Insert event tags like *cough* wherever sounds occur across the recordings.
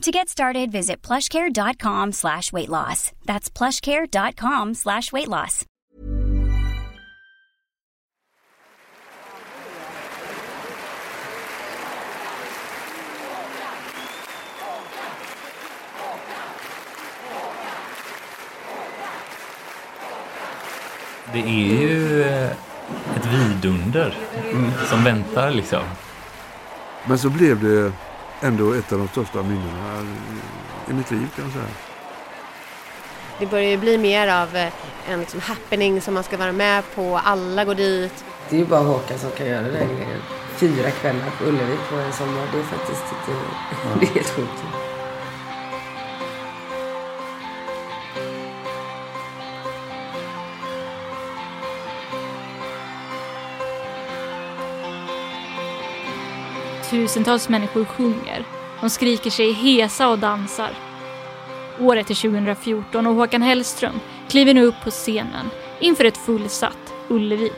To get started, visit plushcare.com slash weight loss. That's plushcare.com slash weight loss. Det är ju eh, ett vidunder som väntar liksom. Men så blev det ändå ett av de största minnena i mitt liv kan jag säga. Det börjar ju bli mer av eh, en liksom happening som man ska vara med på. Alla går dit. Det är ju bara Håkan som kan göra den grejen. Fyra kvällar på Ullevi på en sommar. Det är faktiskt inte... *laughs* Det är helt sjukt. Tusentals människor sjunger. De skriker sig hesa och dansar. Året är 2014 och Håkan Hellström kliver nu upp på scenen inför ett fullsatt Ullevi.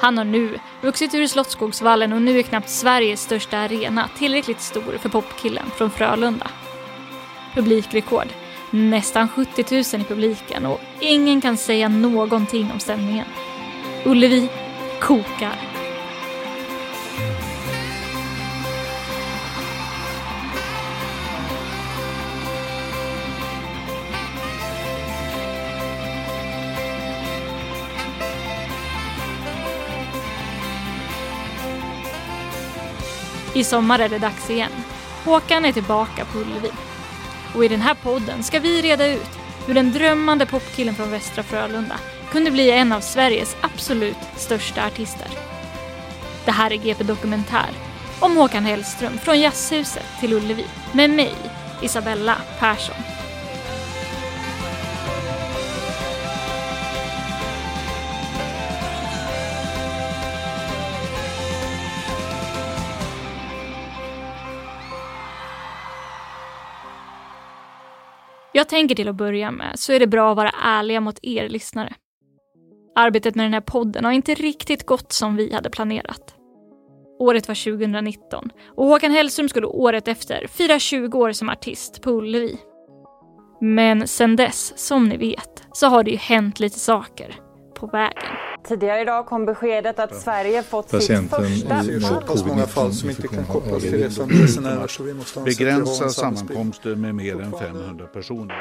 Han har nu vuxit ur Slottsskogsvallen och nu är knappt Sveriges största arena tillräckligt stor för popkillen från Frölunda. Publikrekord. Nästan 70 000 i publiken och ingen kan säga någonting om stämningen. Ullevi kokar. I sommar är det dags igen. Håkan är tillbaka på Ullevi. Och i den här podden ska vi reda ut hur den drömmande popkillen från Västra Frölunda kunde bli en av Sveriges absolut största artister. Det här är GP Dokumentär om Håkan Hellström från Jazzhuset till Ullevi med mig, Isabella Persson. Jag tänker till att börja med så är det bra att vara ärliga mot er lyssnare. Arbetet med den här podden har inte riktigt gått som vi hade planerat. Året var 2019 och Håkan Hellström skulle året efter fira 20 år som artist på Ullevi. Men sen dess, som ni vet, så har det ju hänt lite saker på vägen. Tidigare idag kom beskedet att Sverige fått Patienten sitt första i fall. så pass många fall som inte kan kopplas till resenärer så vi måste Begränsa sammankomster med mer än 500 personer.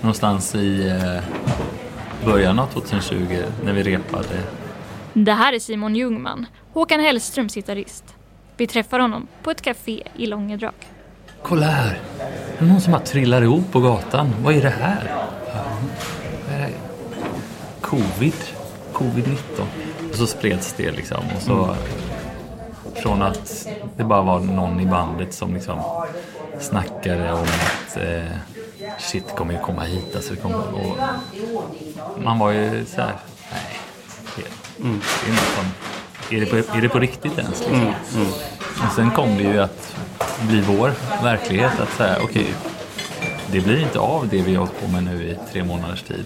Någonstans i eh, början av 2020 när vi repade. Det här är Simon Ljungman, Håkan Hellströms gitarrist. Vi träffar honom på ett café i Långedrag. Kolla här! Det är någon som har trillat ihop på gatan. Vad är det här? Ja, vad är det? Covid. Covid-19. Och så spreds det liksom. Och så, Från att det bara var någon i bandet som liksom snackade om att eh, shit kommer ju komma hit. Alltså, det kommer, och man var ju så här, nej. Det, det är, något som, är, det på, är det på riktigt ens? Liksom? Och sen kom det ju att bli vår verklighet. Att säga, okej, det blir inte av det vi har hållit på med nu i tre månaders tid.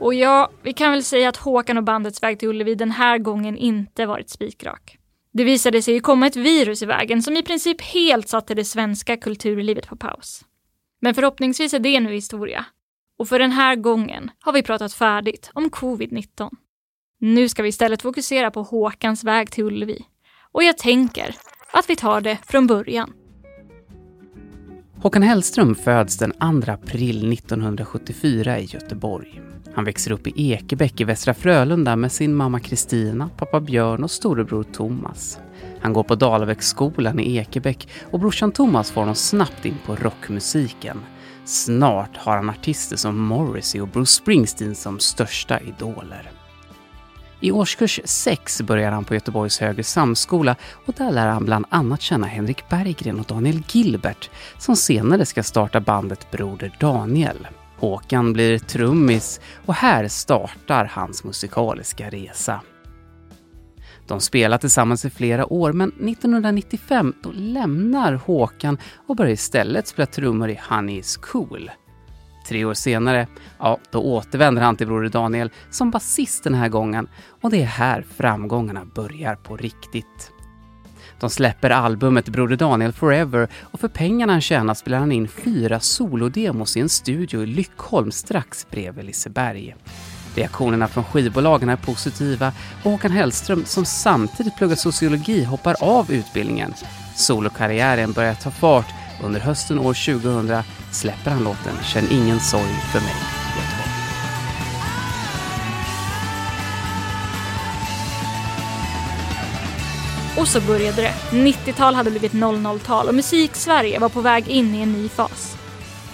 Och ja, vi kan väl säga att Håkan och bandets väg till Ullevi den här gången inte varit spikrak. Det visade sig ju komma ett virus i vägen som i princip helt satte det svenska kulturlivet på paus. Men förhoppningsvis är det nu historia. Och för den här gången har vi pratat färdigt om covid-19. Nu ska vi istället fokusera på Håkans väg till Ullevi. Och jag tänker att vi tar det från början. Håkan Hellström föds den 2 april 1974 i Göteborg. Han växer upp i Ekebäck i Västra Frölunda med sin mamma Kristina, pappa Björn och storebror Thomas. Han går på Dalavägsskolan i Ekebäck och brorsan Thomas får honom snabbt in på rockmusiken. Snart har han artister som Morrissey och Bruce Springsteen som största idoler. I årskurs 6 börjar han på Göteborgs högre samskola och där lär han bland annat känna Henrik Berggren och Daniel Gilbert som senare ska starta bandet Broder Daniel. Håkan blir trummis och här startar hans musikaliska resa. De spelar tillsammans i flera år men 1995 då lämnar Håkan och börjar istället spela trummor i Honey is cool. Tre år senare, ja, då återvänder han till Broder Daniel som basist den här gången och det är här framgångarna börjar på riktigt. De släpper albumet Broder Daniel Forever och för pengarna han tjänar spelar han in fyra solodemos i en studio i Lyckholm strax bredvid Liseberg. Reaktionerna från skivbolagen är positiva och Håkan Hellström som samtidigt pluggar sociologi hoppar av utbildningen. Solokarriären börjar ta fart. Under hösten år 2000 släpper han låten Känn ingen sorg för mig. Göteborg. Och så började det. 90-tal hade blivit 00-tal och musik-Sverige var på väg in i en ny fas.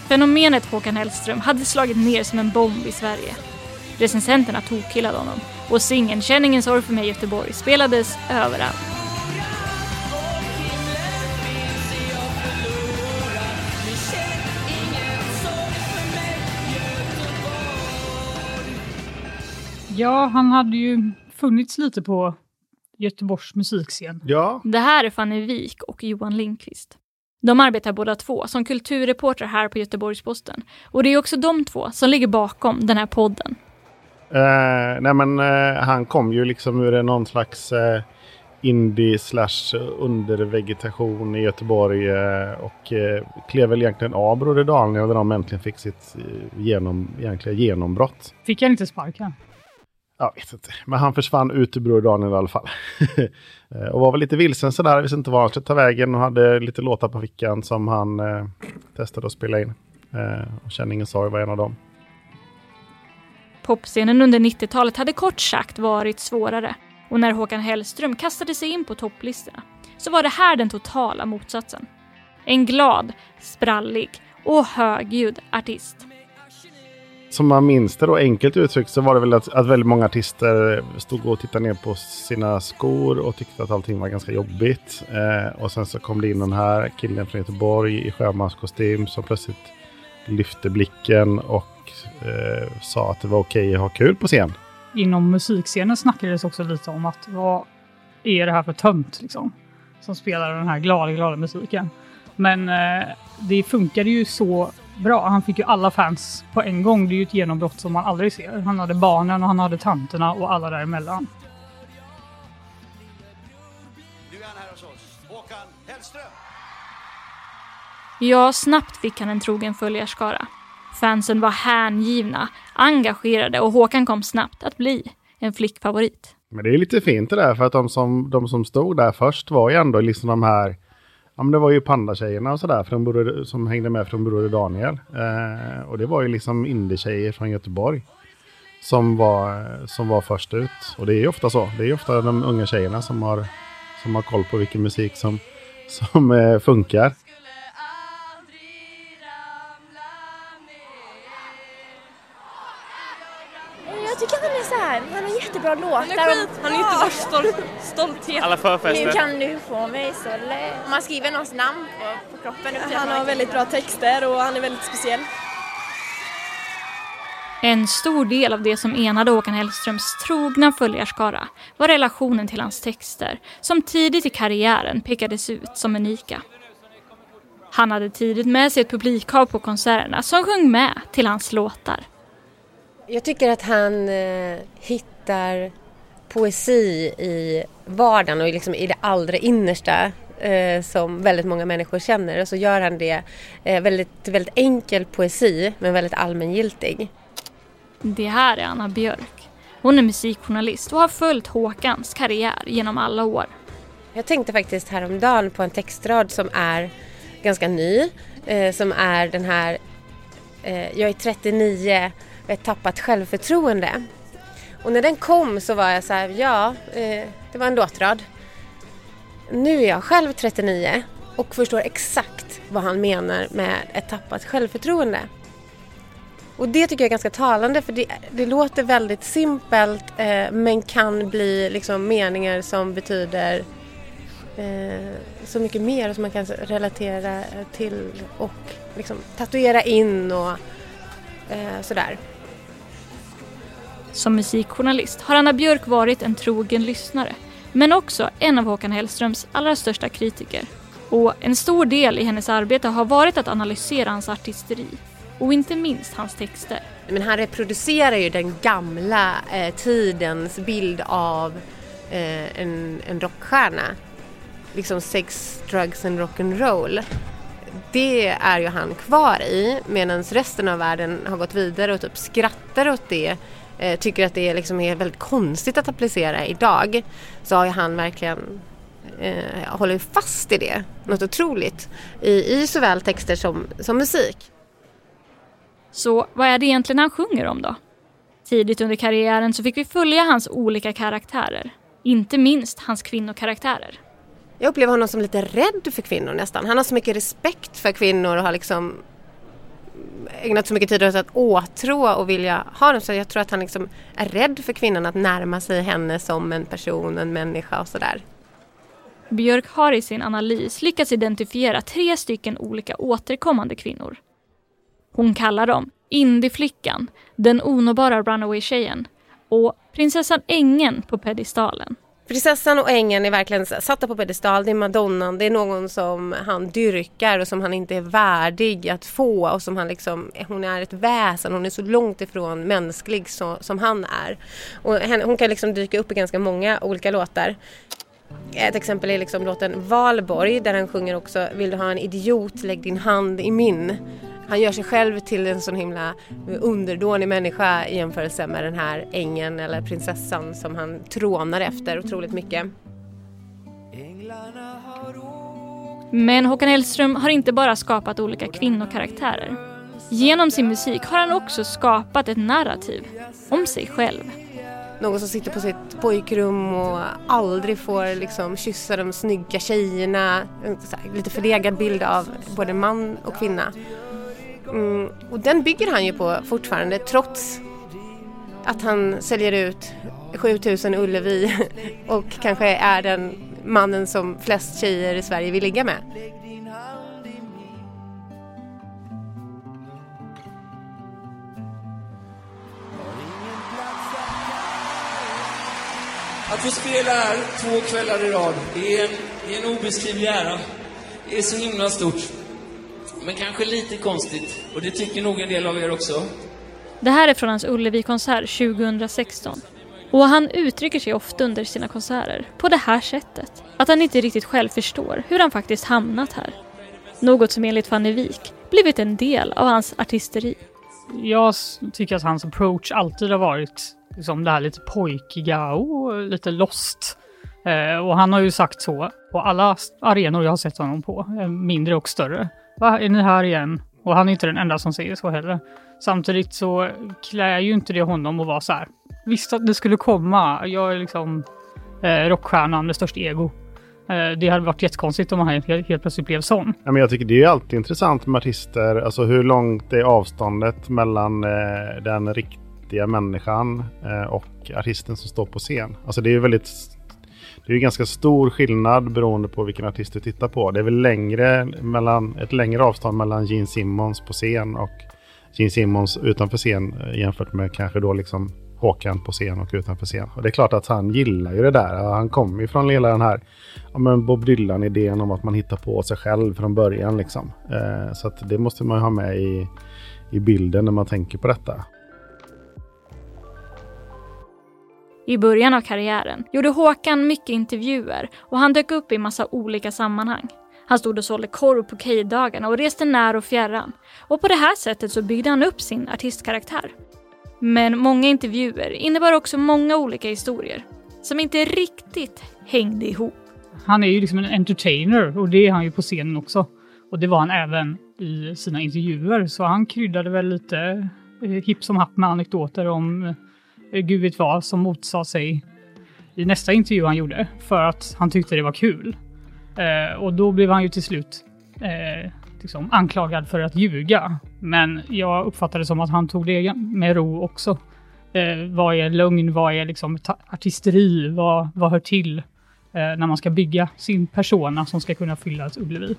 Fenomenet Håkan Hellström hade slagit ner som en bomb i Sverige. Recensenterna tokkillade honom och singeln Känn ingen sorg för mig Göteborg spelades överallt. Ja, han hade ju funnits lite på Göteborgs musikscen. Ja. Det här är Fanny Wik och Johan Lindqvist. De arbetar båda två som kulturreportrar här på Göteborgs-Posten. Och det är också de två som ligger bakom den här podden. Eh, nej men eh, han kom ju liksom ur någon slags eh, indie slash undervegetation i Göteborg och klev väl egentligen av Broder Daniel när de äntligen fick sitt genom, egentligen genombrott. Fick han inte sparken? Jag vet inte, men han försvann ut ur Broder Daniel i alla fall. *laughs* Och var väl lite vilsen sådär, visste inte var han skulle ta vägen och hade lite låtar på fickan som han testade att spela in. Och Känn ingen sorg var en av dem. Popscenen under 90-talet hade kort sagt varit svårare. Och när Håkan Hellström kastade sig in på topplistorna så var det här den totala motsatsen. En glad, sprallig och högljudd artist. Som man minns det då, enkelt uttryckt, så var det väl att, att väldigt många artister stod och tittade ner på sina skor och tyckte att allting var ganska jobbigt. Eh, och sen så kom det in den här killen från Göteborg i sjömanskostym som plötsligt lyfte blicken och eh, sa att det var okej att ha kul på scen. Inom musikscenen snackades också lite om att vad är det här för tönt liksom? Som spelar den här glada, glada musiken. Men eh, det funkade ju så bra. Han fick ju alla fans på en gång. Det är ju ett genombrott som man aldrig ser. Han hade barnen och han hade tanterna och alla däremellan. Nu är han här hos oss, Håkan Hellström. Ja, snabbt fick han en trogen följarskara. Fansen var hängivna, engagerade och Håkan kom snabbt att bli en flickfavorit. Men det är lite fint det där för att de som, de som stod där först var ju ändå liksom de här Ja men det var ju pandatjejerna och sådär från Broder, som hängde med från Broder Daniel. Eh, och det var ju liksom indietjejer från Göteborg. Som var, som var först ut. Och det är ju ofta så. Det är ju ofta de unga tjejerna som har, som har koll på vilken musik som, som eh, funkar. Jättebra låtar. Han är han är Göteborgs stol stolthet. Alla förfester. Hur kan du få mig så lätt? Man skriver någons namn på, på kroppen. Han har väldigt bra texter och han är väldigt speciell. En stor del av det som enade Håkan Hellströms trogna följarskara var relationen till hans texter, som tidigt i karriären pekades ut som unika. Han hade tidigt med sig ett publikhav på konserterna som sjöng med till hans låtar. Jag tycker att han eh, hittar poesi i vardagen och liksom i det allra innersta eh, som väldigt många människor känner. Och så gör han det eh, väldigt, väldigt enkel poesi men väldigt allmängiltig. Det här är Anna Björk. Hon är musikjournalist och har följt Håkans karriär genom alla år. Jag tänkte faktiskt häromdagen på en textrad som är ganska ny. Eh, som är den här eh, Jag är 39 och ett tappat självförtroende. Och när den kom så var jag så här, ja, eh, det var en låtrad. Nu är jag själv 39 och förstår exakt vad han menar med ett tappat självförtroende. Och det tycker jag är ganska talande för det, det låter väldigt simpelt eh, men kan bli liksom meningar som betyder eh, så mycket mer som man kan relatera till och liksom tatuera in och eh, sådär. Som musikjournalist har Anna Björk varit en trogen lyssnare men också en av Håkan Hellströms allra största kritiker. Och en stor del i hennes arbete har varit att analysera hans artisteri och inte minst hans texter. Men han reproducerar ju den gamla eh, tidens bild av eh, en, en rockstjärna. Liksom sex, drugs and rock'n'roll. Det är ju han kvar i medan resten av världen har gått vidare och typ skrattar åt det. Eh, tycker att det liksom är väldigt konstigt att applicera idag. Så har han verkligen eh, håller fast i det. Något otroligt. I, i såväl texter som, som musik. Så vad är det egentligen han sjunger om då? Tidigt under karriären så fick vi följa hans olika karaktärer. Inte minst hans kvinnokaraktärer. Jag upplever honom som lite rädd för kvinnor nästan. Han har så mycket respekt för kvinnor och har liksom ägnat så mycket tid åt att åtrå och vilja ha dem. Så jag tror att han liksom är rädd för kvinnan att närma sig henne som en person, en människa och sådär. Björk har i sin analys lyckats identifiera tre stycken olika återkommande kvinnor. Hon kallar dem Indieflickan, den onåbara runaway-tjejen och prinsessan Ängen på pedestalen. Prinsessan och ängeln är verkligen satta på pedestal. Det är madonnan. Det är någon som han dyrkar och som han inte är värdig att få. Och som han liksom, hon är ett väsen. Hon är så långt ifrån mänsklig så, som han är. Och hon kan liksom dyka upp i ganska många olika låtar. Ett exempel är liksom låten Valborg där han sjunger också Vill du ha en idiot, lägg din hand i min. Han gör sig själv till en sån himla underdånig människa i jämförelse med den här ängeln eller prinsessan som han trånar efter otroligt mycket. Men Håkan Hellström har inte bara skapat olika kvinnokaraktärer. Genom sin musik har han också skapat ett narrativ om sig själv. Någon som sitter på sitt pojkrum och aldrig får liksom kyssa de snygga tjejerna. En lite förlegad bild av både man och kvinna. Mm, och den bygger han ju på fortfarande trots att han säljer ut 7000 Ullevi *laughs* och kanske är den mannen som flest tjejer i Sverige vill ligga med. Att få spela här två kvällar i rad, det är en, det är en obeskrivlig ära. Det är så himla stort. Men kanske lite konstigt. Och det tycker nog en del av er också. Det här är från hans Ullevi-konsert 2016. Och han uttrycker sig ofta under sina konserter på det här sättet. Att han inte riktigt själv förstår hur han faktiskt hamnat här. Något som enligt Fanny Wik blivit en del av hans artisteri. Jag tycker att hans approach alltid har varit liksom det här lite pojkiga och lite lost. Eh, och han har ju sagt så på alla arenor jag har sett honom på, eh, mindre och större. Va, är ni här igen? Och han är inte den enda som säger så heller. Samtidigt så klär ju inte det honom att vara så här. Visst att det skulle komma. Jag är liksom eh, rockstjärnan med störst ego. Eh, det hade varit jättekonstigt om han helt, helt plötsligt blev sån. Ja, men jag tycker det är alltid intressant med artister. Alltså hur långt är avståndet mellan eh, den riktiga människan eh, och artisten som står på scen? Alltså det är väldigt det är ganska stor skillnad beroende på vilken artist du tittar på. Det är väl längre mellan, ett längre avstånd mellan Gene Simmons på scen och Gene Simmons utanför scen eh, jämfört med kanske då liksom Håkan på scen och utanför scen. Och det är klart att han gillar ju det där. Han kommer ju från hela den här ja, men Bob Dylan-idén om att man hittar på sig själv från början. Liksom. Eh, så att det måste man ha med i, i bilden när man tänker på detta. I början av karriären gjorde Håkan mycket intervjuer och han dök upp i massa olika sammanhang. Han stod och sålde korv på K-dagarna och reste när och fjärran. Och på det här sättet så byggde han upp sin artistkaraktär. Men många intervjuer innebar också många olika historier som inte riktigt hängde ihop. Han är ju liksom en entertainer och det är han ju på scenen också. Och det var han även i sina intervjuer, så han kryddade väl lite eh, hipp som happ med anekdoter om eh, gud vet vad som motsade sig i nästa intervju han gjorde för att han tyckte det var kul. Eh, och då blev han ju till slut eh, liksom anklagad för att ljuga. Men jag uppfattade det som att han tog det med ro också. Eh, vad är lögn? Vad är liksom artisteri? Vad, vad hör till eh, när man ska bygga sin persona som ska kunna fylla ett Ullevi?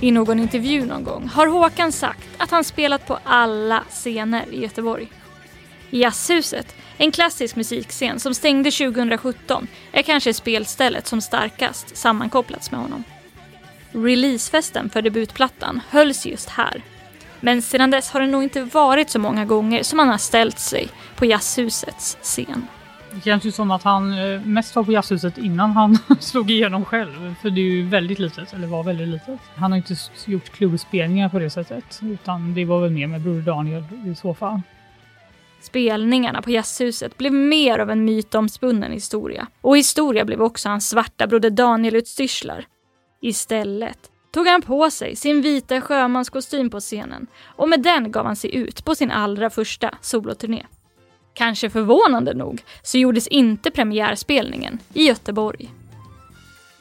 I någon intervju någon gång har Håkan sagt att han spelat på alla scener i Göteborg. Jazzhuset, en klassisk musikscen som stängde 2017, är kanske spelstället som starkast sammankopplats med honom. Releasefesten för debutplattan hölls just här. Men sedan dess har det nog inte varit så många gånger som han har ställt sig på Jazzhusets scen. Det känns ju som att han eh, mest var på Jazzhuset innan han *laughs* slog igenom själv. För det är ju väldigt litet, eller var väldigt litet. Han har inte gjort klubbspelningar på det sättet. Utan det var väl mer med Broder Daniel i så fall. Spelningarna på Jazzhuset blev mer av en mytomspunnen historia. Och historia blev också hans svarta Broder Daniel-utstyrslar. Istället tog han på sig sin vita sjömanskostym på scenen och med den gav han sig ut på sin allra första soloturné. Kanske förvånande nog så gjordes inte premiärspelningen i Göteborg.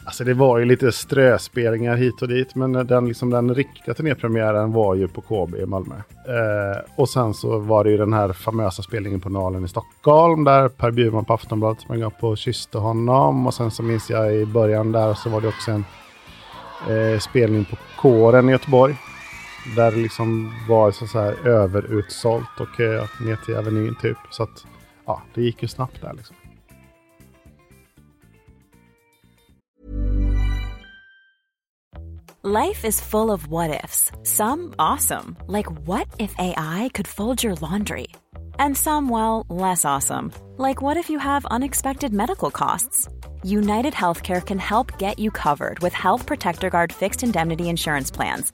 Alltså det var ju lite ströspelningar hit och dit men den, liksom, den riktiga turnépremiären var ju på KB i Malmö. Eh, och sen så var det ju den här famösa spelningen på Nalen i Stockholm där Per Bjurman på Aftonbladet sprang upp och kysste honom. Och sen så minns jag i början där så var det också en eh, spelning på Kåren i Göteborg. Där det liksom var så, här överutsålt och eh, köat ner till Avenyn typ. Så att ja, det gick ju snabbt där liksom. Life is full of what ifs. Some awesome. Like what if AI could fold your laundry? And some, well, less awesome. Like what if you have unexpected medical costs? United Healthcare can help get you covered with Health Protector Guard fixed indemnity insurance plans.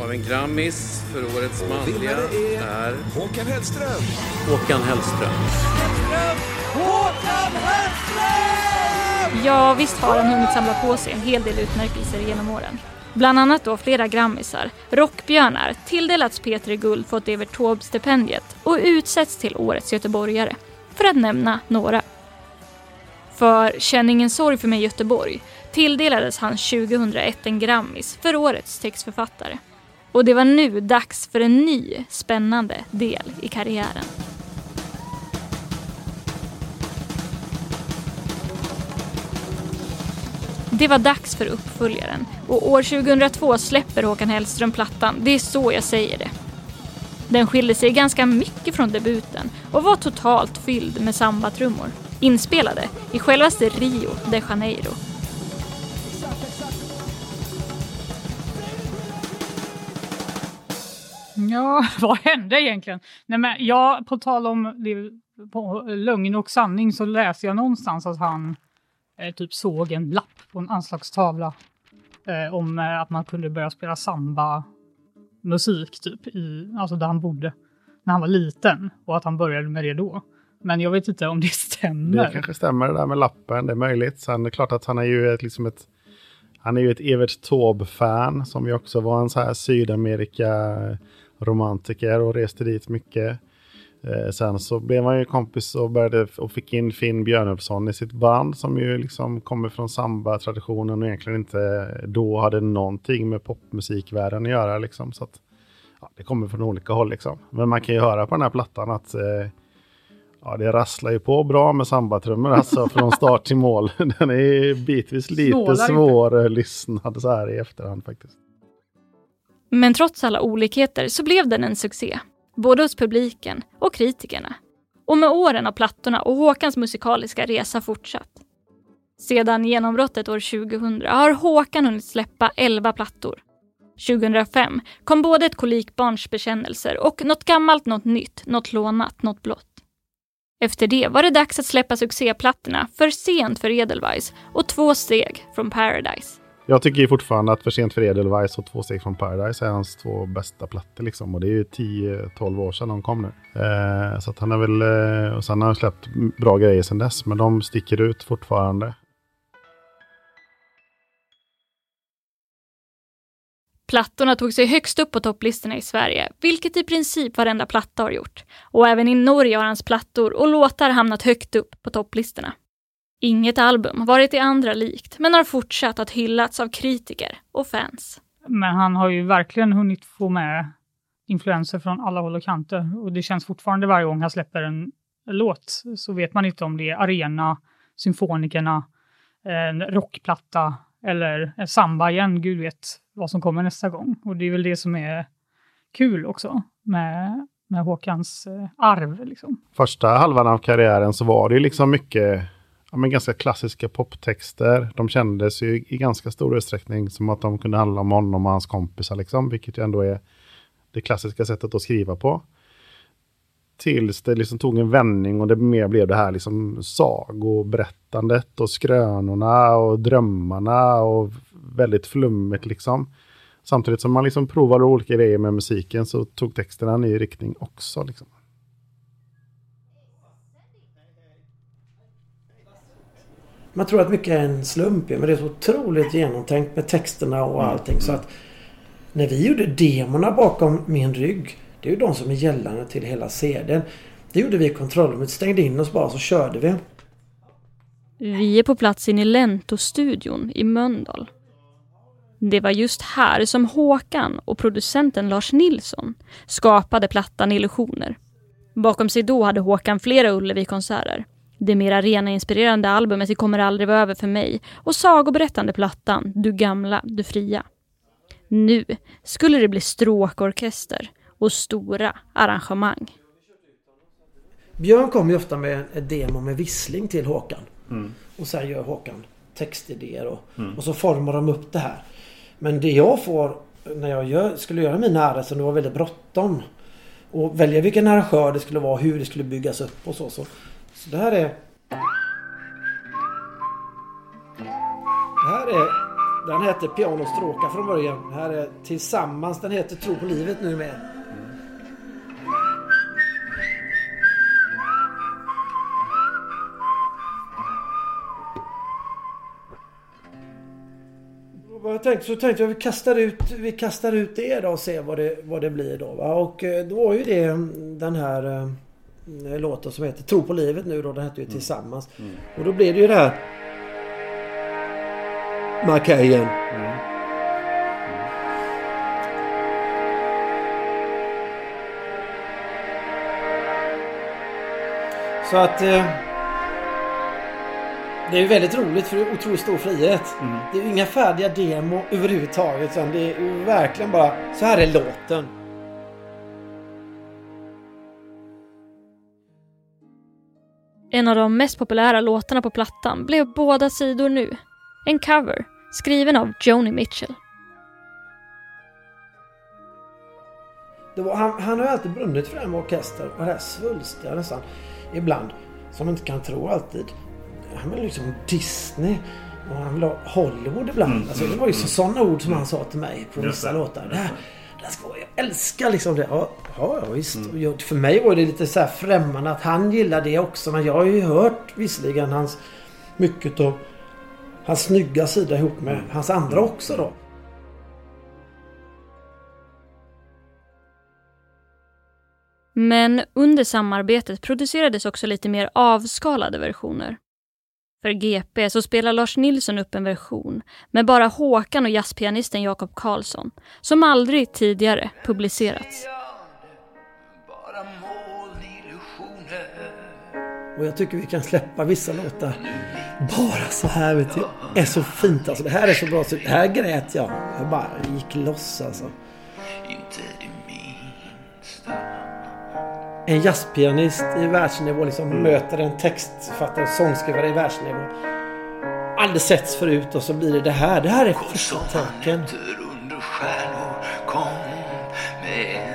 av en Grammis för årets manliga är Håkan Hellström. Håkan Hellström. Håkan Hellström! Ja, visst har han hunnit samla på sig en hel del utmärkelser genom åren. Bland annat då flera grammisar, rockbjörnar, tilldelats Peter Guld, fått Evert Taube-stipendiet och utsetts till Årets göteborgare. För att nämna några. För Känn ingen sorg för mig Göteborg tilldelades han 2001 en Grammis för Årets textförfattare. Och det var nu dags för en ny spännande del i karriären. Det var dags för uppföljaren och år 2002 släpper Håkan Hellström plattan. Det är så jag säger det. Den skilde sig ganska mycket från debuten och var totalt fylld med sambatrummor. Inspelade i självaste Rio de Janeiro. Ja, *laughs* vad hände egentligen? Nej, men jag, på tal om på lögn och sanning så läste jag någonstans att han eh, typ såg en lapp på en anslagstavla eh, om eh, att man kunde börja spela samba musik typ i, alltså där han bodde när han var liten och att han började med det då. Men jag vet inte om det *laughs* stämmer. Det kanske stämmer det där med lappen, det är möjligt. Sen är det klart att han är ju ett, liksom ett han är ju ett Evert Taube-fan som ju också var en så här Sydamerika... Sydamerika-romantiker och reste dit mycket. Eh, sen så blev han ju kompis och, började, och fick in Finn Björnulfsson i sitt band som ju liksom kommer från samba-traditionen och egentligen inte då hade någonting med popmusikvärlden att göra. Liksom, så att, ja, det kommer från olika håll liksom. Men man kan ju höra på den här plattan att eh, ja, det rasslar ju på bra med sambatrummor alltså *laughs* från start till mål. *laughs* Den är bitvis lite Snålar svårlyssnad så här i efterhand faktiskt. Men trots alla olikheter så blev den en succé. Både hos publiken och kritikerna. Och med åren har plattorna och Håkans musikaliska resa fortsatt. Sedan genombrottet år 2000 har Håkan hunnit släppa 11 plattor. 2005 kom både ett kolikbarns bekännelser och något gammalt, något nytt, något lånat, något blått. Efter det var det dags att släppa succéplattorna För sent för Edelweiss och Två steg från Paradise. Jag tycker ju fortfarande att För sent för Edelweiss och Två steg från Paradise är hans två bästa plattor. Liksom. Och det är ju 10-12 år sedan de kom nu. Eh, så att han är väl, eh, och sen har han släppt bra grejer sedan dess. Men de sticker ut fortfarande. Plattorna tog sig högst upp på topplistorna i Sverige, vilket i princip varenda platta har gjort. Och även i Norge har hans plattor och låtar hamnat högt upp på topplistorna. Inget album har varit det andra likt, men har fortsatt att hyllats av kritiker och fans. Men han har ju verkligen hunnit få med influenser från alla håll och kanter. Och det känns fortfarande varje gång han släpper en låt så vet man inte om det är Arena, Symfonikerna, en rockplatta eller en samba igen. Gud vet vad som kommer nästa gång. Och det är väl det som är kul också med, med Håkans eh, arv. Liksom. Första halvan av karriären så var det ju liksom mycket ja, men ganska klassiska poptexter. De kändes ju i ganska stor utsträckning som att de kunde handla om honom och hans kompisar, liksom, vilket ju ändå är det klassiska sättet att skriva på. Tills det liksom tog en vändning och det mer blev det här liksom sagoberättandet och skrönorna och drömmarna och väldigt flummigt liksom. Samtidigt som man liksom provade olika grejer med musiken så tog texterna en ny riktning också. Liksom. Man tror att mycket är en slump men det är så otroligt genomtänkt med texterna och Mm. allting. Så att när vi gjorde demorna bakom min rygg. Det är ju de som är gällande till hela CDn. Det gjorde vi i kontrollrummet. Stängde in oss bara så körde vi. Vi är på plats inne i Lento-studion i Mölndal. Det var just här som Håkan och producenten Lars Nilsson skapade plattan Illusioner. Bakom sig då hade Håkan flera Ullevi-konserter. Det mer arena-inspirerande albumet Det kommer aldrig vara över för mig och sagoberättande plattan Du gamla, du fria. Nu skulle det bli stråkorkester och stora arrangemang. Björn kom ju ofta med ett demo med vissling till Håkan. Mm. Och sen gör Håkan textidéer och, Mm. och så formar de upp det här. Men det jag får när jag gör, skulle göra mina RS, det var väldigt bråttom. Och välja vilken arrangör det skulle vara, hur det skulle byggas upp och så. Så, så det här är... Det här är... Den hette Pianostråka från början. Det här är Tillsammans. Den heter Tro på livet nu med. Jag tänkte, så tänkte jag vi kastar ut, vi kastar ut det då och ser vad det, vad det blir då. Va? Och eh, då var ju det den här eh, låten som heter Tro på livet nu då. Den hette ju Tillsammans. Och då blev det ju det här Markejen. Så att eh, det är ju väldigt roligt för det är otroligt stor frihet. Det är ju inga färdiga demo överhuvudtaget. Utan det är ju verkligen bara så här är låten. En av de mest populära låtarna på plattan blev Båda sidor nu. En cover, skriven av Joni Mitchell. Det var, han, han har ju alltid brunnit för det här med orkester och det här svulstiga nästan. Ibland. Som man inte kan tro alltid. Han vill liksom Disney. Och han vill ha Hollywood ibland. Mm, alltså, det var ju mm. sådana ord som han sa till mig på vissa låtar. Det här, här ska, jag älskar liksom det. Ja, ja, visst. Mm. Jag, för mig var det lite så här främmande att han gillar det också. Men jag har ju hört visserligen hans mycket av hans snygga sida ihop med Mm. hans andra också då. Men under samarbetet producerades också lite mer avskalade versioner. För GP så spelar Lars Nilsson upp en version med bara Håkan och jazzpianisten Jakob Karlsson som aldrig tidigare publicerats. Och jag tycker vi kan släppa vissa låtar. Bara så här vet du. är så fint alltså. Det här är så bra. Så här grät jag. Jag bara gick loss alltså. En jazzpianist i världsnivå liksom möter en textfattare och sångskrivare i världsnivå. Aldrig setts förut och så blir det det här. Det här är första tanken. under stjärnor kom med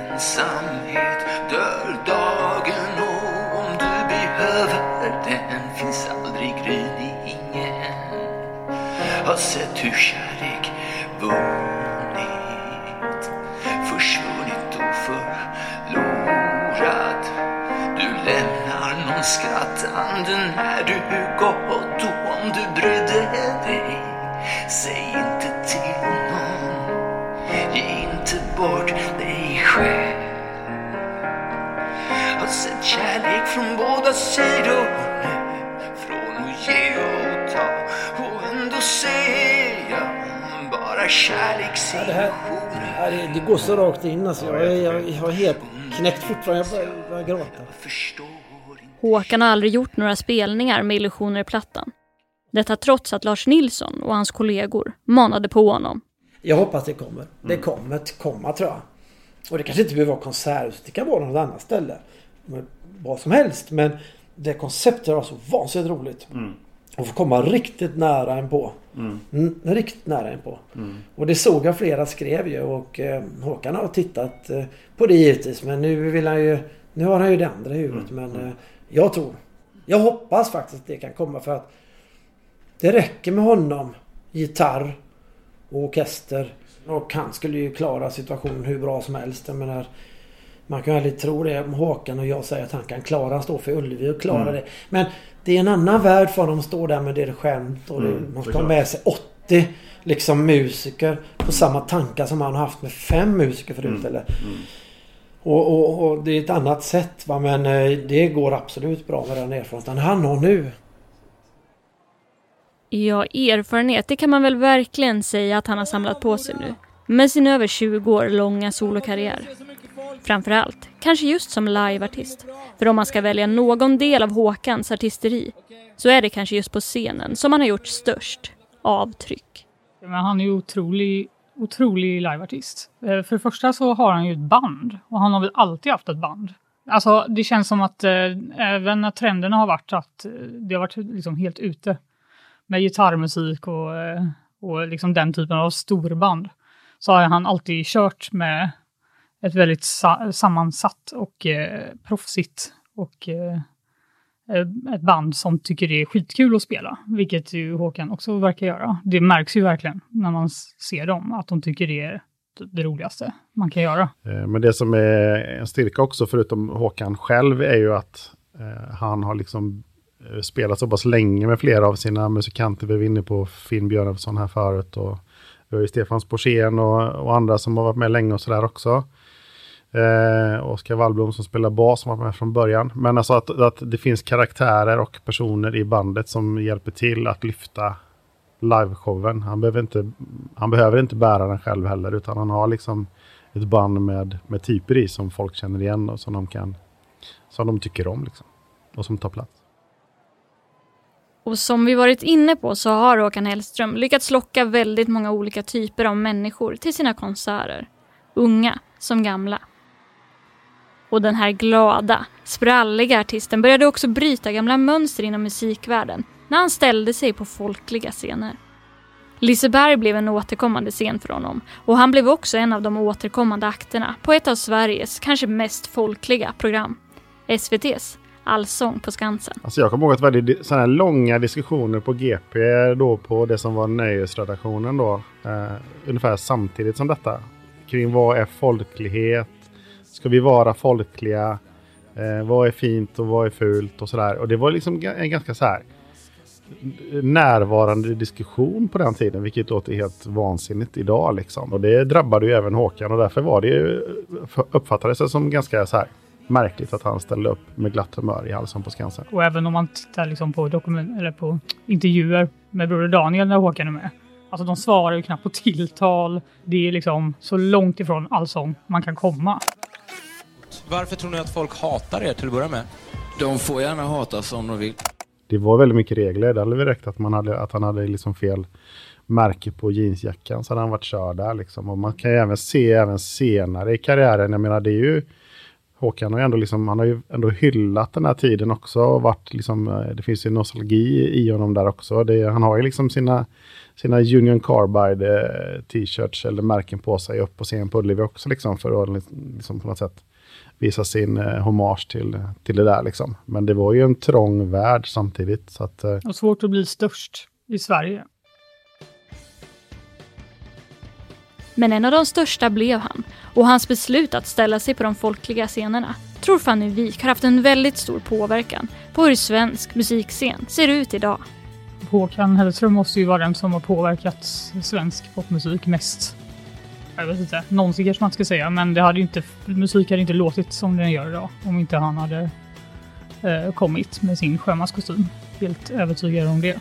någon skrattande när du gått och om du brydde dig säg inte till någon Ge inte bort dig själv Har sett kärlek från båda sidor Från att ge och ta Och ändå jag bara kärleksillusioner Ja, det, det går så rakt in alltså. Jag, är- jag, jag har helt knäckt fortfarande. Jag börjar gråta. Håkan har aldrig gjort några spelningar med illusioner i plattan. Detta trots att Lars Nilsson och hans kollegor manade på honom. Jag hoppas det kommer. Det kommer att komma tror jag. Och det kanske inte behöver vara konserthus. Det kan vara något annat ställe. Men Vad som helst. Men det konceptet var så vansinnigt roligt. Och få komma riktigt nära en på. Mm, riktigt nära en på. Och det såg jag flera skrev ju och eh, Håkan har tittat eh, på det givetvis. Men nu vill han ju... Nu har han ju det andra i huvudet. Men eh, jag tror... Jag hoppas faktiskt att det kan komma för att det räcker med honom. Gitarr och orkester. Och han skulle ju klara situationen hur bra som helst. Jag menar, man kan ju aldrig tro det om Håkan och jag säger att han kan klara att stå för Ullevi och klara Mm. det. Men det är en annan värld för honom att stå där med dirigent och det, Mm, man ska ha med sig 80 liksom musiker på samma tankar som han har haft med fem musiker förut. Mm. Eller? Och, och, och det är ett annat sätt va men eh, det går absolut bra med den erfarenheten han har nu. Ja, erfarenhet, det kan man väl verkligen säga att han har samlat på sig nu. Med sin över 20 år långa solokarriär. Framförallt, kanske just som liveartist. För om man ska välja någon del av Håkans artisteri så är det kanske just på scenen som han har gjort störst avtryck. Men han är otrolig, otrolig liveartist. Eh, för det första så har han ju ett band och han har väl alltid haft ett band. Alltså det känns som att eh, även när trenderna har varit att eh, det har varit liksom helt ute med gitarrmusik och, eh, och liksom den typen av storband så har han alltid kört med ett väldigt sa- sammansatt och eh, proffsigt och eh, Eh, ett band som tycker det är skitkul att spela, vilket ju Håkan också verkar göra. Det märks ju verkligen när man ser dem, att de tycker det är typ det- roligaste man kan göra. Eh, men det som är en styrka också, förutom Håkan själv, är ju att eh, han har liksom spelat så pass länge med flera av sina musikanter. Vi var inne på Finn Björnafsson här förut och vi har ju Stefan Sporsén och, och andra som har varit med länge och sådär också. Eh, Oskar Wallblom som spelar bas som var med från början. Men alltså att, att det finns karaktärer och personer i bandet som hjälper till att lyfta liveshowen. Han behöver inte, han behöver inte bära den själv heller utan han har liksom ett band med, med typer i som folk känner igen och som de kan som de tycker om liksom. Och som tar plats. Och som vi varit inne på så har Håkan Hellström lyckats locka väldigt många olika typer av människor till sina konserter. Unga som gamla. Och den här glada, spralliga artisten började också bryta gamla mönster inom musikvärlden när han ställde sig på folkliga scener. Liseberg blev en återkommande scen för honom och han blev också en av de återkommande akterna på ett av Sveriges kanske mest folkliga program. SVT's Allsång på Skansen. Alltså jag kommer ihåg att det var sådana långa diskussioner på GP då på det som var nöjesredaktionen då. Eh, ungefär samtidigt som detta. Kring vad är folklighet? Ska vi vara folkliga? Eh, vad är fint och vad är fult och sådär. Och det var liksom en ganska så här närvarande diskussion på den tiden, vilket låter helt vansinnigt idag liksom. Och det drabbade ju även Håkan och därför var det ju, uppfattades det som ganska så här märkligt att han ställde upp med glatt humör i Allsång på Skansen. Och även om man tittar liksom på, dokument eller på intervjuer med Broder Daniel när Håkan är med. Alltså de svarar ju knappt på tilltal. Det är liksom så långt ifrån allsång man kan komma. Varför tror ni att folk hatar er till att börja med? De får gärna hatas om de vill. Det var väldigt mycket regler. Det hade väl räckt att, man hade, att han hade liksom fel märke på jeansjackan så hade han varit körd där. Liksom. Och man kan ju även se även senare i karriären. Jag menar det är ju Håkan har ju ändå, liksom, han har ju ändå hyllat den här tiden också. Och varit liksom, eh, det finns ju nostalgi i honom där också. Det, han har ju liksom sina, sina Union Carbide eh, t-shirts eller märken på sig upp på scen på Ullevi också. Liksom, för att liksom, på något sätt visa sin eh, hommage till, till det där. Liksom. Men det var ju en trång värld samtidigt. Så att, eh, Och svårt att bli störst i Sverige. Men en av de största blev han och hans beslut att ställa sig på de folkliga scenerna tror Fanny Wijk har haft en väldigt stor påverkan på hur svensk musikscen ser ut idag. Håkan Hellström måste ju vara den som har påverkat svensk popmusik mest. Jag vet inte, någonsin kanske man ska säga, men det hade ju inte, musik hade inte låtit som den gör idag om inte han hade eh, kommit med sin sjömanskostym. Helt övertygad om det.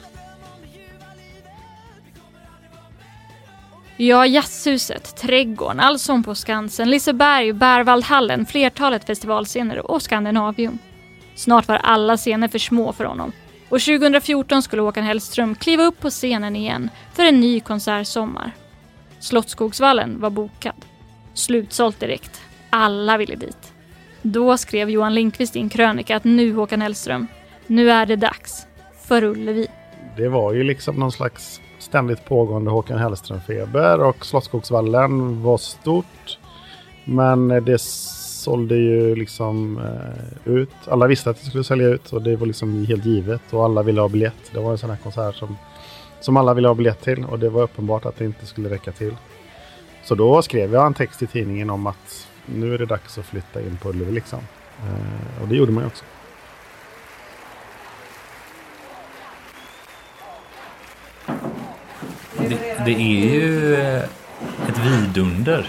Ja, Jazzhuset, Trädgården, Allsång på Skansen, Liseberg, Bärvaldhallen, flertalet festivalscener och Skandinavium. Snart var alla scener för små för honom och 2014 skulle Håkan Hellström kliva upp på scenen igen för en ny konsertsommar. Slottsskogsvallen var bokad. Slutsålt direkt. Alla ville dit. Då skrev Johan Lindqvist i en krönika att nu Håkan Hellström, nu är det dags. För Ullevi. det var ju liksom någon slags ständigt pågående Håkan Hellström-feber och Slottsskogsvallen var stort. Men det sålde ju liksom eh, ut. Alla visste att det skulle sälja ut och det var liksom helt givet och alla ville ha biljett. Det var en sån här konsert som, som alla ville ha biljett till och det var uppenbart att det inte skulle räcka till. Så då skrev jag en text i tidningen om att nu är det dags att flytta in på Ullevi liksom. Eh, och det gjorde man ju också. Det, det är ju eh, ett vidunder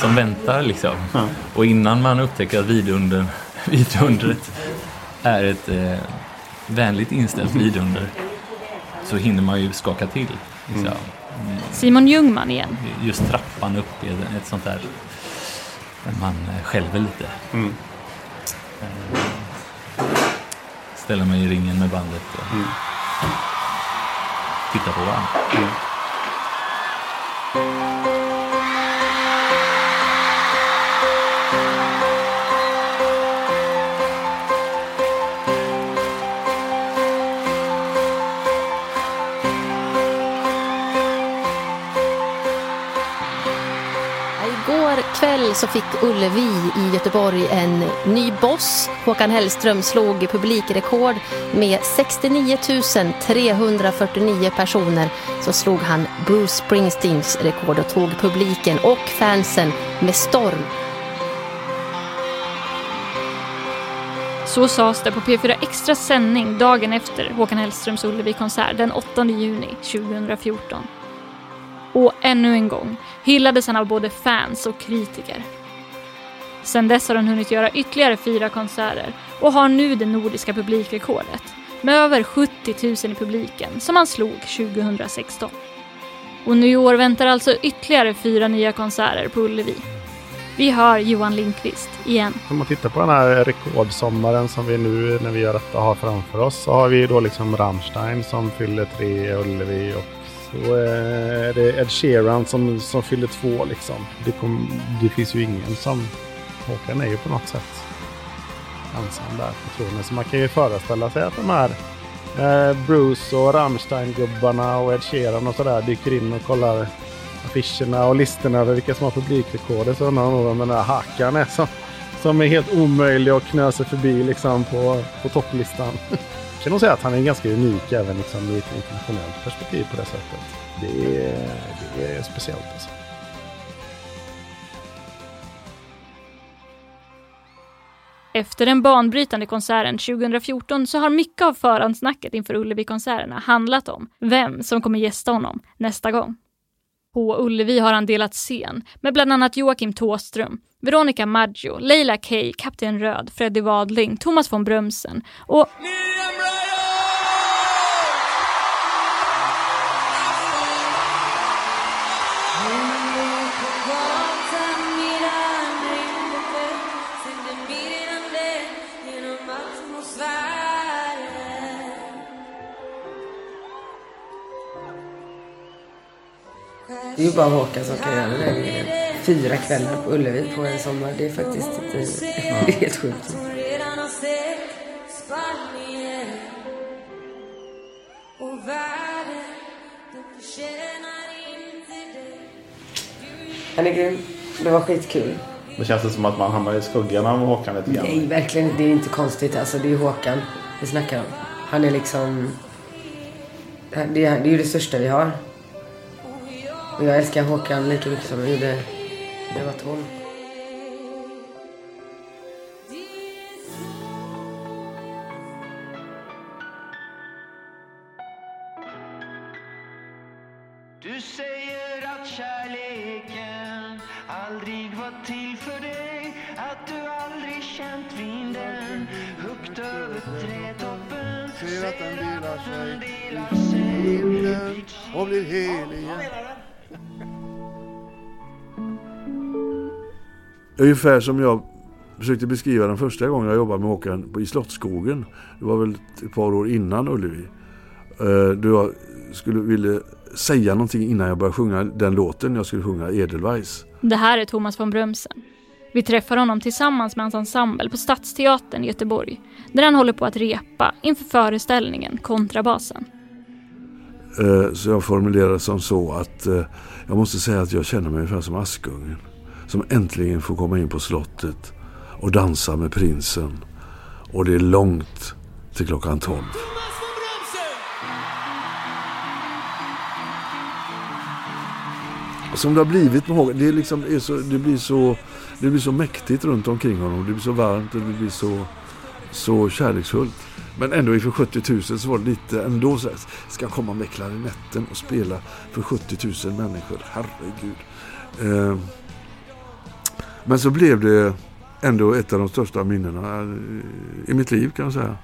som väntar liksom. Och innan man upptäcker att *laughs* vidundret är ett eh, vänligt inställt vidunder så hinner man ju skaka till. Mm. Simon Ljungman igen. Just trappan upp är ett sånt där där man eh, skälver lite. Mm. Eh, Ställer mig i ringen med bandet och Mm. tittar på varandra. Kväll så fick Ullevi i Göteborg en ny boss. Håkan Hellström slog publikrekord med 69 349 personer. Så slog han Bruce Springsteens rekord och tog publiken och fansen med storm. Så sades det på P4 Extra sändning dagen efter Håkan Hellströms Ullevi-konsert den 8 juni 2014. Och ännu en gång hyllades han av både fans och kritiker. Sedan dess har han hunnit göra ytterligare fyra konserter och har nu det nordiska publikrekordet med över 70 000 i publiken som han slog 2016. Och nu i år väntar alltså ytterligare fyra nya konserter på Ullevi. Vi hör Johan Lindqvist igen. Om man tittar på den här rekordsommaren som vi nu när vi gör detta har framför oss så har vi då liksom Rammstein som fyller tre i Ullevi och så eh, är det Ed Sheeran som, som fyller två liksom. Det, kom, det finns ju ingen som... Håkan är ju på något sätt ensam där på tronen. Så man kan ju föreställa sig att de här eh, Bruce och Rammstein-gubbarna och Ed Sheeran och sådär dyker in och kollar affischerna och listorna över vilka som har publikrekordet. Så undrar man vem den där hackan är som, som är helt omöjlig att knö sig förbi liksom på, på topplistan. *laughs* Kan nog säga att han är ganska unik även liksom i ett internationellt perspektiv på det sättet. Det är, det är speciellt alltså. Efter den banbrytande konserten 2014 så har mycket av förhandsnacket inför Ullevi-konserterna handlat om vem som kommer gästa honom nästa gång. På Ullevi har han delat scen med bland annat Joakim Tåström, Veronica Maggio, Leila Kay, Kapten Röd, Freddie Wadling, Thomas von Brömsen och Det är ju bara Håkan som kan göra det. Fyra kvällar på Ullevi på en sommar. Det är faktiskt inte, det är helt sjukt. Han är grym. Det var skitkul. Det känns som att man hamnar i skuggan av Håkan lite grann. Nej, verkligen. Det är inte konstigt. Alltså, det är Håkan vi snackar om. Han är liksom... Det är, det är ju det största vi har. Och jag älskar Håkan lika mycket som jag gjorde när jag var 12. Ungefär som jag försökte beskriva den första gången jag jobbade med Håkan i Slottsskogen. Det var väl ett par år innan Ullevi. Eh, Då jag skulle, ville säga någonting innan jag började sjunga den låten jag skulle sjunga, Edelweiss. Det här är Thomas von Brömsen. Vi träffar honom tillsammans med hans ensemble på Stadsteatern i Göteborg, där han håller på att repa inför föreställningen Kontrabasen. Eh, Så jag formulerade som så att eh, jag måste säga att jag känner mig ungefär som Askungen. Som äntligen får komma in på slottet och dansa med prinsen. Och det är långt till klockan tolv. Som det har blivit med Håkan. Det, liksom, är så, det, blir så, det blir så mäktigt runt omkring honom. Det blir så varmt och det blir så, så kärleksfullt. Men ändå inför 70 000 så var det lite ändå så här, ska jag komma med klarinetten och spela för 70 000 människor? Herregud. Eh, men så blev det ändå ett av de största minnena eh, i mitt liv kan jag säga.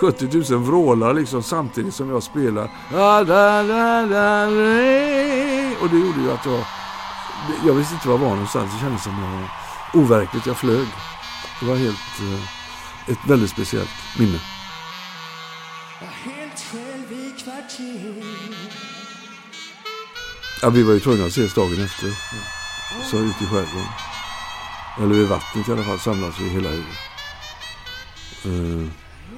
70 000 vrålar liksom samtidigt som jag spelar. Och det gjorde ju att jag... Jag visste inte var jag var någonstans. Det kändes som jag overkligt. Jag flög. Det var helt... eh, Ett väldigt speciellt minne. Ja, vi var ju tvungna att ses dagen efter. Så ute i skärgården. Eller vid vattnet i alla fall samlades vi hela huvudet. Eh,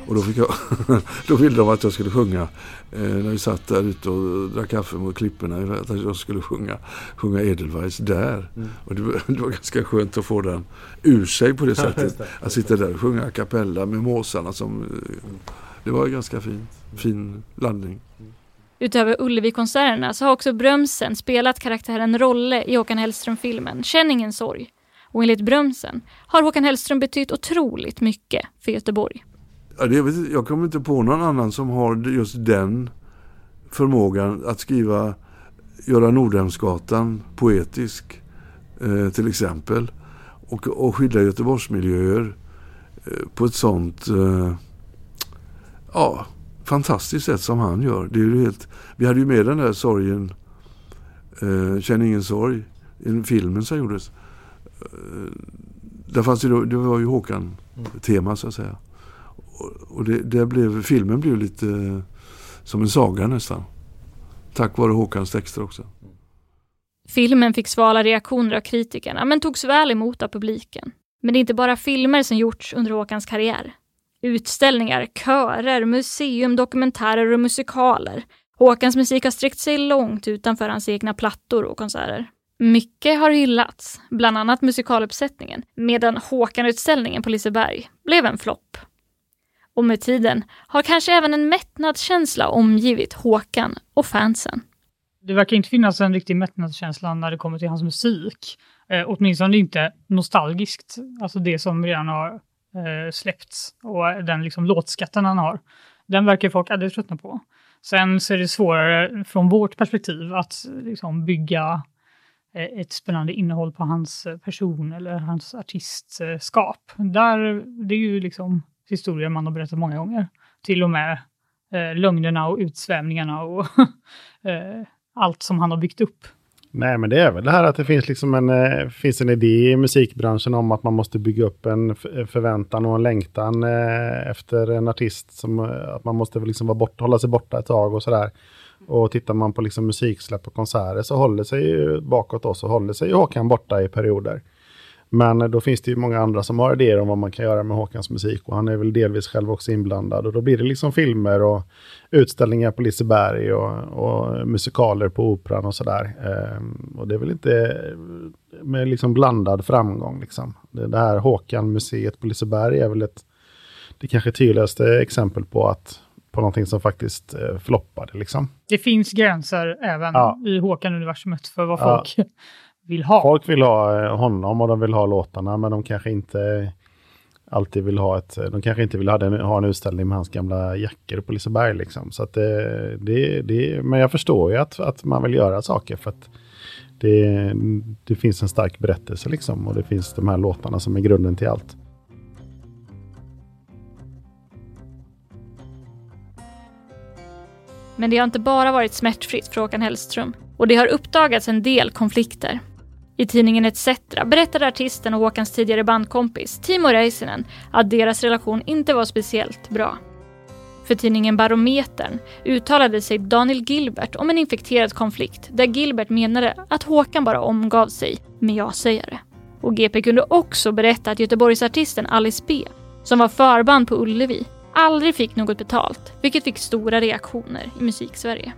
och då, fick jag *laughs* då ville de att jag skulle sjunga. Eh, när vi satt där ute och drack kaffe mot klipporna. Att jag skulle sjunga, sjunga Edelweiss där. Mm. Och det, var, *laughs* det var ganska skönt att få den ur sig på det sättet. Att sitta där och sjunga a cappella med måsarna som... eh, Det var ganska fint. Fin landning. Utöver Ullevi-konserterna så har också Brömsen spelat karaktären Rolle i Håkan Hellström-filmen Känn ingen sorg. Och enligt Brömsen har Håkan Hellström betytt otroligt mycket för Göteborg. Ja, det, jag, kommer inte på någon annan som har just den förmågan att skriva, göra Nordhemsgatan poetisk eh, till exempel. Och, och skildra Göteborgsmiljöer eh, på ett sånt eh, ja, fantastiskt sätt som han gör. Det är ju helt, vi hade ju med den där sorgen, eh, Känn ingen sorg, i filmen som gjordes. Där fanns ju då, det var ju Håkan-tema så att säga. Och, det, det blev, filmen blev lite som en saga nästan. Tack vare Håkans texter också. Filmen fick svala reaktioner av kritikerna men togs väl emot av publiken. Men det är inte bara filmer som gjorts under Håkans karriär. Utställningar, körer, museum, dokumentärer och musikaler. Håkans musik har sträckt sig långt utanför hans egna plattor och konserter. Mycket har hyllats, bland annat musikaluppsättningen, medan Håkan-utställningen på Liseberg blev en flopp. Och med tiden har kanske även en mättnadskänsla omgivit Håkan och fansen. Det verkar inte finnas en riktig mättnadskänsla när det kommer till hans musik. Eh, åtminstone inte nostalgiskt, alltså det som redan har eh, släppts och den liksom låtskatten han har. Den verkar folk aldrig tröttna på. Sen så är det svårare från vårt perspektiv att liksom, bygga Eh, ett spännande innehåll på hans eh, person eller hans artistskap. Eh, Där, det är ju liksom historier man har berättat många gånger. Till och med eh, lögnerna och utsvävningarna och *laughs* eh, allt som han har byggt upp. Nej, men det är väl det här att det finns, liksom en, eh, finns en idé i musikbranschen om att man måste bygga upp en förväntan och en längtan eh, efter en artist. Som, att man måste liksom vara bort, hålla sig borta ett tag och sådär. Och tittar man på liksom musiksläpp och konserter så håller sig ju bakåt oss och håller sig Håkan borta i perioder. Men då finns det ju många andra som har idéer om vad man kan göra med Håkans musik och han är väl delvis själv också inblandad. Och då blir det liksom filmer och utställningar på Liseberg och, och musikaler på Operan och sådär. Ehm, och det är väl inte med liksom blandad framgång. Liksom. Det, det här Håkan-museet på Liseberg är väl ett, det kanske tydligaste exempel på att på någonting som faktiskt eh, floppade. Liksom. Det finns gränser även ja. i Håkan-universumet för vad folk ja *laughs* vill ha. Folk vill ha eh, honom och de vill ha låtarna men de kanske inte alltid vill ha ett, de kanske inte vill ha, den, ha en utställning med hans gamla jackor på Liseberg liksom. Så att det, det, det, men jag förstår ju att, att man vill göra saker för att det, det finns en stark berättelse liksom och det finns de här låtarna som är grunden till allt. Men det har inte bara varit smärtfritt för Håkan Hellström och det har uppdagats en del konflikter. I tidningen ETC berättade artisten och Håkans tidigare bandkompis Timo Räisänen att deras relation inte var speciellt bra. För tidningen Barometern uttalade sig Daniel Gilbert om en infekterad konflikt där Gilbert menade att Håkan bara omgav sig med ja-sägare. Och GP kunde också berätta att Göteborgsartisten Alice B, som var förband på Ullevi, aldrig fick något betalt, vilket fick stora reaktioner i musiksverige.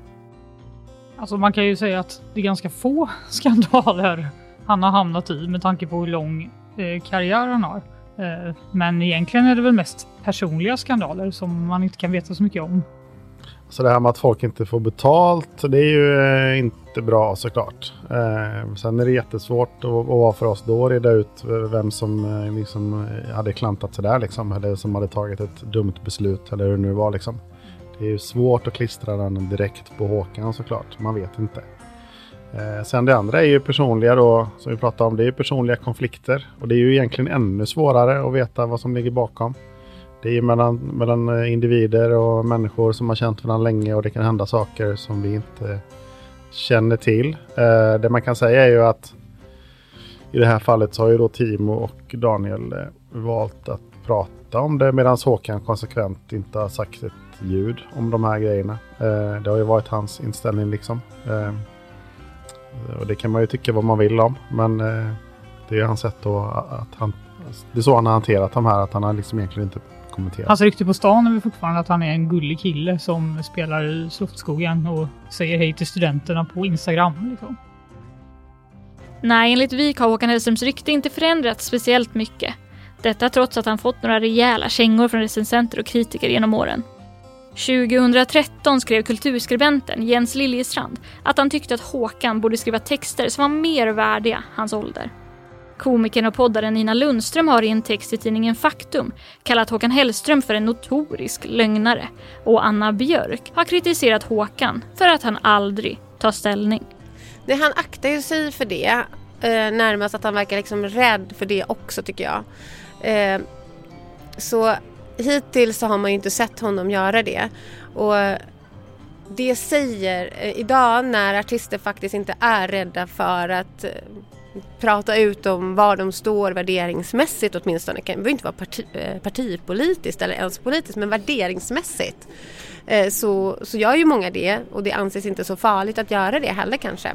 Alltså man kan ju säga att det är ganska få *laughs* skandaler han har hamnat i med tanke på hur lång eh, karriär han har. Eh, men egentligen är det väl mest personliga skandaler som man inte kan veta så mycket om. Så det här med att folk inte får betalt, det är ju eh, inte Jättebra såklart. Eh, sen är det jättesvårt att, att vara för oss då reda ut vem som eh, liksom eh, hade klantat sig där liksom. Eller som hade tagit ett dumt beslut eller hur det nu var liksom. Det är ju svårt att klistra den direkt på Håkan såklart. Man vet inte. Eh, sen det andra är ju personliga då, som vi pratade om, det är ju personliga konflikter. Och det är ju egentligen ännu svårare att veta vad som ligger bakom. Det är ju mellan, mellan eh, individer och människor som har känt varandra länge och det kan hända saker som vi inte känner till. Eh, det man kan säga är ju att i det här fallet så har ju då Timo och Daniel eh, valt att prata om det medan Håkan konsekvent inte har sagt ett ljud om de här grejerna. Eh, det har ju varit hans inställning liksom. Eh, och det kan man ju tycka vad man vill om. Men eh, det är hans sätt då att han... Det är så han har hanterat de här, att han har liksom egentligen inte kommenterat. Hans rykte på stan är väl fortfarande att han är en gullig kille som spelar i Slottsskogen och säger hej till studenterna på Instagram. Liksom. Nej, enligt Vik har Håkan Hellströms rykte inte förändrats speciellt mycket. Detta trots att han fått några rejäla kängor från recensenter och kritiker genom åren. 2013 skrev kulturskribenten Jens Liljestrand att han tyckte att Håkan borde skriva texter som var mer värdiga hans ålder. Komikern och poddaren Nina Lundström har i en text i tidningen Faktum kallat Håkan Hellström för en notorisk lögnare och Anna Björk har kritiserat Håkan för att han aldrig tar ställning. Det, han aktar ju sig för det, eh, närmast att han verkar liksom rädd för det också tycker jag. Eh, så hittills så har man ju inte sett honom göra det. Och det säger eh, idag när artister faktiskt inte är rädda för att eh, prata ut om var de står värderingsmässigt åtminstone. Det behöver inte vara parti, eh, partipolitiskt eller ens politiskt men värderingsmässigt. Så, så gör ju många det och det anses inte så farligt att göra det heller kanske.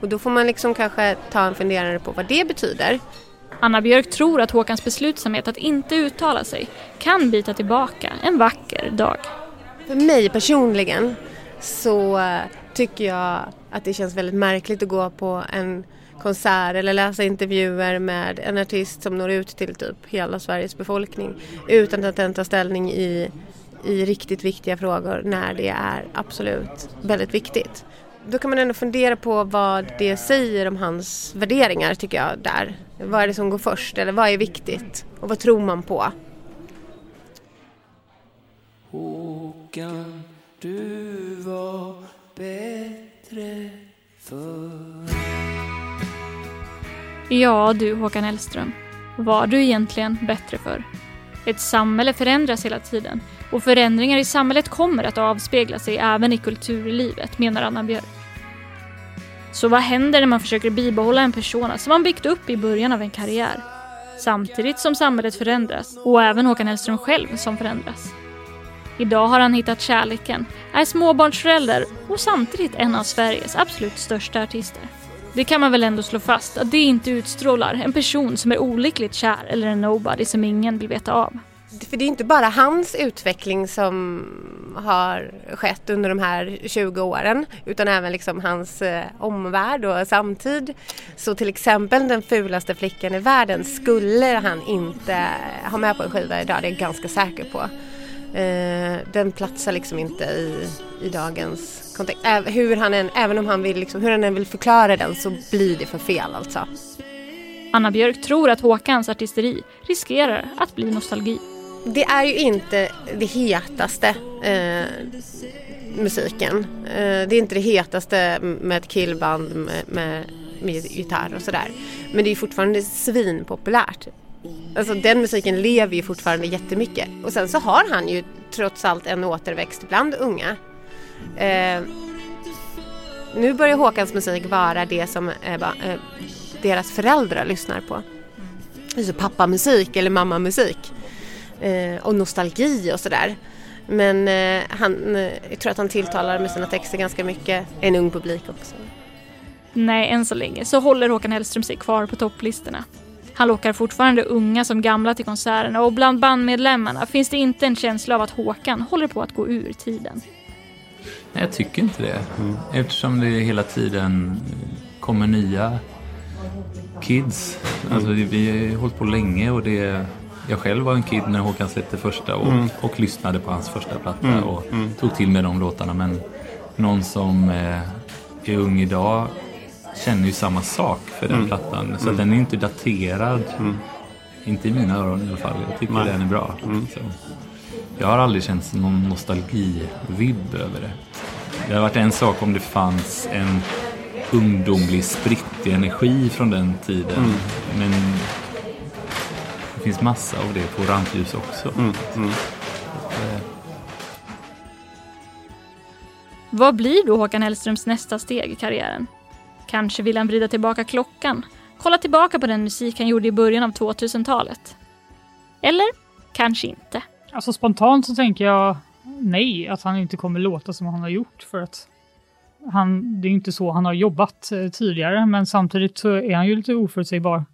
Och då får man liksom kanske ta en funderare på vad det betyder. Anna Björk tror att Håkans beslutsamhet att inte uttala sig kan bita tillbaka en vacker dag. För mig personligen så eh, tycker jag att det känns väldigt märkligt att gå på en konsert eller läsa intervjuer med en artist som når ut till typ hela Sveriges befolkning utan att den tar ställning i, i riktigt viktiga frågor när det är absolut väldigt viktigt då kan man ändå fundera på vad det säger om hans värderingar tycker jag där. Vad är det som går först eller vad är viktigt och vad tror man på? Håkan, du var bättre förr Ja du Håkan Hellström, var du egentligen bättre för? Ett samhälle förändras hela tiden och förändringar i samhället kommer att avspegla sig även i kulturlivet, menar Anna Björk. Så vad händer när man försöker bibehålla en persona som man byggt upp i början av en karriär? Samtidigt som samhället förändras och även Håkan Hellström själv som förändras. Idag har han hittat kärleken, är småbarnsförälder och samtidigt en av Sveriges absolut största artister. Det kan man väl ändå slå fast att det inte utstrålar en person som är olyckligt kär eller en nobody som ingen vill veta av. För det är inte bara hans utveckling som har skett under de här 20 åren utan även liksom hans eh, omvärld och samtid. Så till exempel den fulaste flickan i världen skulle han inte ha med på en skiva idag, det är jag ganska säker på. Eh, den platsar liksom inte i, i dagens kontext. Ä hur han än, även om han vill, liksom, hur han än vill förklara den så blir det för fel alltså. Anna Björk tror att Håkans artisteri riskerar att bli nostalgi. Det är ju inte det hetaste eh, musiken. Eh, det är inte det hetaste med ett killband med, med, med gitarr och sådär. Men det är fortfarande svinpopulärt. Alltså den musiken lever ju fortfarande jättemycket. Och sen så har han ju trots allt en återväxt bland unga. Eh, nu börjar Håkans musik vara det som eh, ba, eh, deras föräldrar lyssnar på. Alltså pappamusik eller mammamusik. Eh, och nostalgi och sådär. Men eh, han, eh, jag tror att han tilltalar med sina texter ganska mycket en ung publik också. Nej, än så länge så håller Håkan Hellström sig kvar på topplistorna. Han lockar fortfarande unga som gamla till konserterna och bland bandmedlemmarna finns det inte en känsla av att Håkan håller på att gå ur tiden. Nej, jag tycker inte det. Eftersom det hela tiden kommer nya kids. Alltså, vi har hållit på länge och det... Jag själv var en kid när Håkan släppte första och, Mm. och lyssnade på hans första platta Mm, och mm. tog till mig de låtarna. Men någon som eh, är ung idag känner ju samma sak för den Mm. plattan. Så Mm. den är inte daterad. Inte i mina öron i alla fall. Jag tycker Nej. den är bra. Mm. Så. Jag har aldrig känt någon nostalgivibb över det. Det hade varit en sak om det fanns en ungdomlig sprittig energi från den tiden. Mm. Men det finns massa av det på Rampljus också. Mm, mm. Vad blir då Håkan Hellströms nästa steg i karriären? Kanske vill han vrida tillbaka klockan, kolla tillbaka på den musik han gjorde i början av 2000-talet. Eller kanske inte. Alltså spontant så tänker jag nej, att han inte kommer låta som han har gjort för att han, det är inte så han har jobbat eh, tidigare, men samtidigt så är han ju lite oförutsägbar.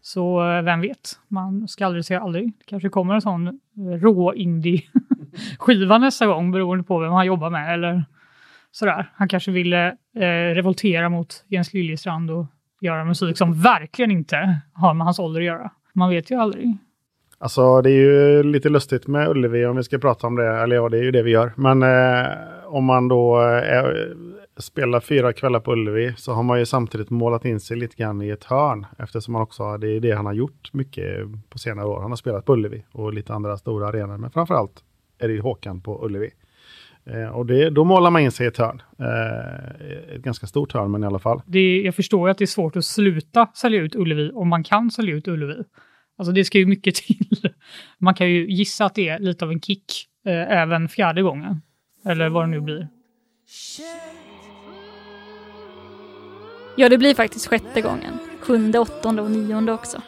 Så eh, vem vet, man ska aldrig säga aldrig. Det kanske kommer en sån eh, rå indie-skiva nästa gång beroende på vem han jobbar med eller sådär. Han kanske ville eh, revoltera mot Jens Liljestrand och göra musik som verkligen inte har med hans ålder att göra. Man vet ju aldrig. Alltså det är ju lite lustigt med Ullevi om vi ska prata om det. Eller ja, det är ju det vi gör. Men eh, om man då eh, spelar fyra kvällar på Ullevi så har man ju samtidigt målat in sig lite grann i ett hörn. Eftersom man också, det är det han har gjort mycket på senare år. Han har spelat på Ullevi och lite andra stora arenor. Men framförallt är det ju Håkan på Ullevi. Eh, och det, då målar man in sig i ett hörn. Eh, ett ganska stort hörn men i alla fall. det, jag förstår ju att det är svårt att sluta sälja ut Ullevi om man kan sälja ut Ullevi. Alltså det ska ju mycket *laughs* till. Man kan ju gissa att det är lite av en kick eh, även fjärde gången. Eller vad det nu blir. Ja, det blir faktiskt sjätte gången. Sjunde, åttonde och nionde också.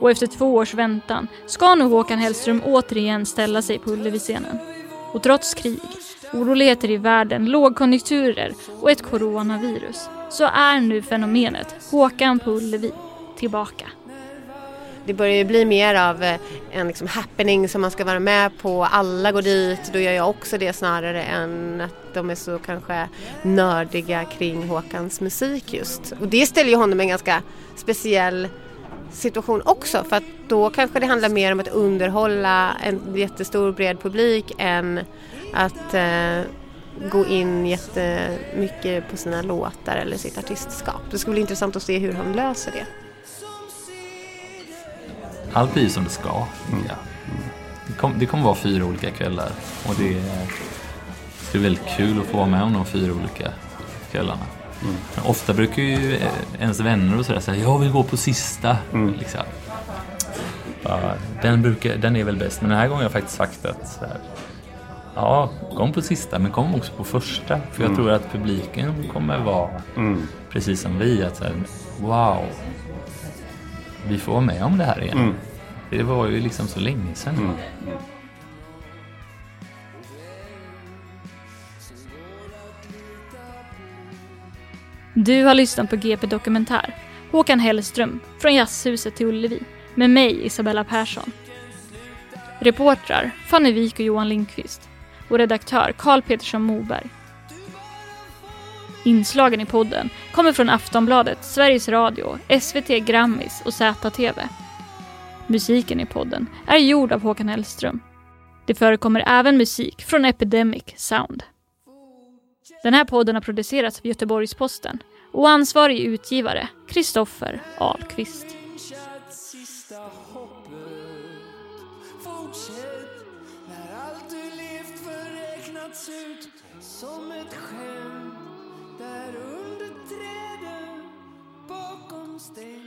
Och efter två års väntan ska nu Håkan Hellström återigen ställa sig på Ullevi-scenen. Och trots krig, oroligheter i världen, lågkonjunkturer och ett coronavirus så är nu fenomenet Håkan på Ullevi tillbaka. Det börjar ju bli mer av eh, en liksom happening som man ska vara med på. Alla går dit, då gör jag också det snarare än att de är så kanske nördiga kring Håkans musik just. Och det ställer ju honom i en ganska speciell situation också för att då kanske det handlar mer om att underhålla en jättestor bred publik än att eh, gå in jättemycket på sina låtar eller sitt artistskap. Det skulle bli intressant att se hur han löser det. Allt blir som det ska. Ja. Det, kom, det kommer vara fyra olika kvällar. Och det, det är väldigt kul att få vara med om de fyra olika kvällarna. Mm. Men ofta brukar ju eh, ens vänner och sådär säga jag vill gå på sista. Mm. Liksom. Den, brukar, den är väl bäst, men den här gången har jag faktiskt sagt att här, ja, kom på sista men kom också på första. För jag Mm. tror att publiken kommer vara Mm. precis som vi. Att så här, wow, vi får vara med om det här igen. Mm. Det var ju liksom så länge sedan. Du har lyssnat på GP Dokumentär. Håkan Hellström, från Jazzhuset till Ullevi. Med mig, Isabella Persson. Reportrar, Fanny Wik och Johan Lindqvist. Och redaktör, Karl Petersson Moberg. Inslagen i podden kommer från Aftonbladet, Sveriges Radio, SVT Grammis och ZTV. Musiken i podden är gjord av Håkan Hellström. Det förekommer även musik från Epidemic Sound. Den här podden har producerats av Göteborgs-Posten och ansvarig utgivare Kristoffer Ahlqvist. stay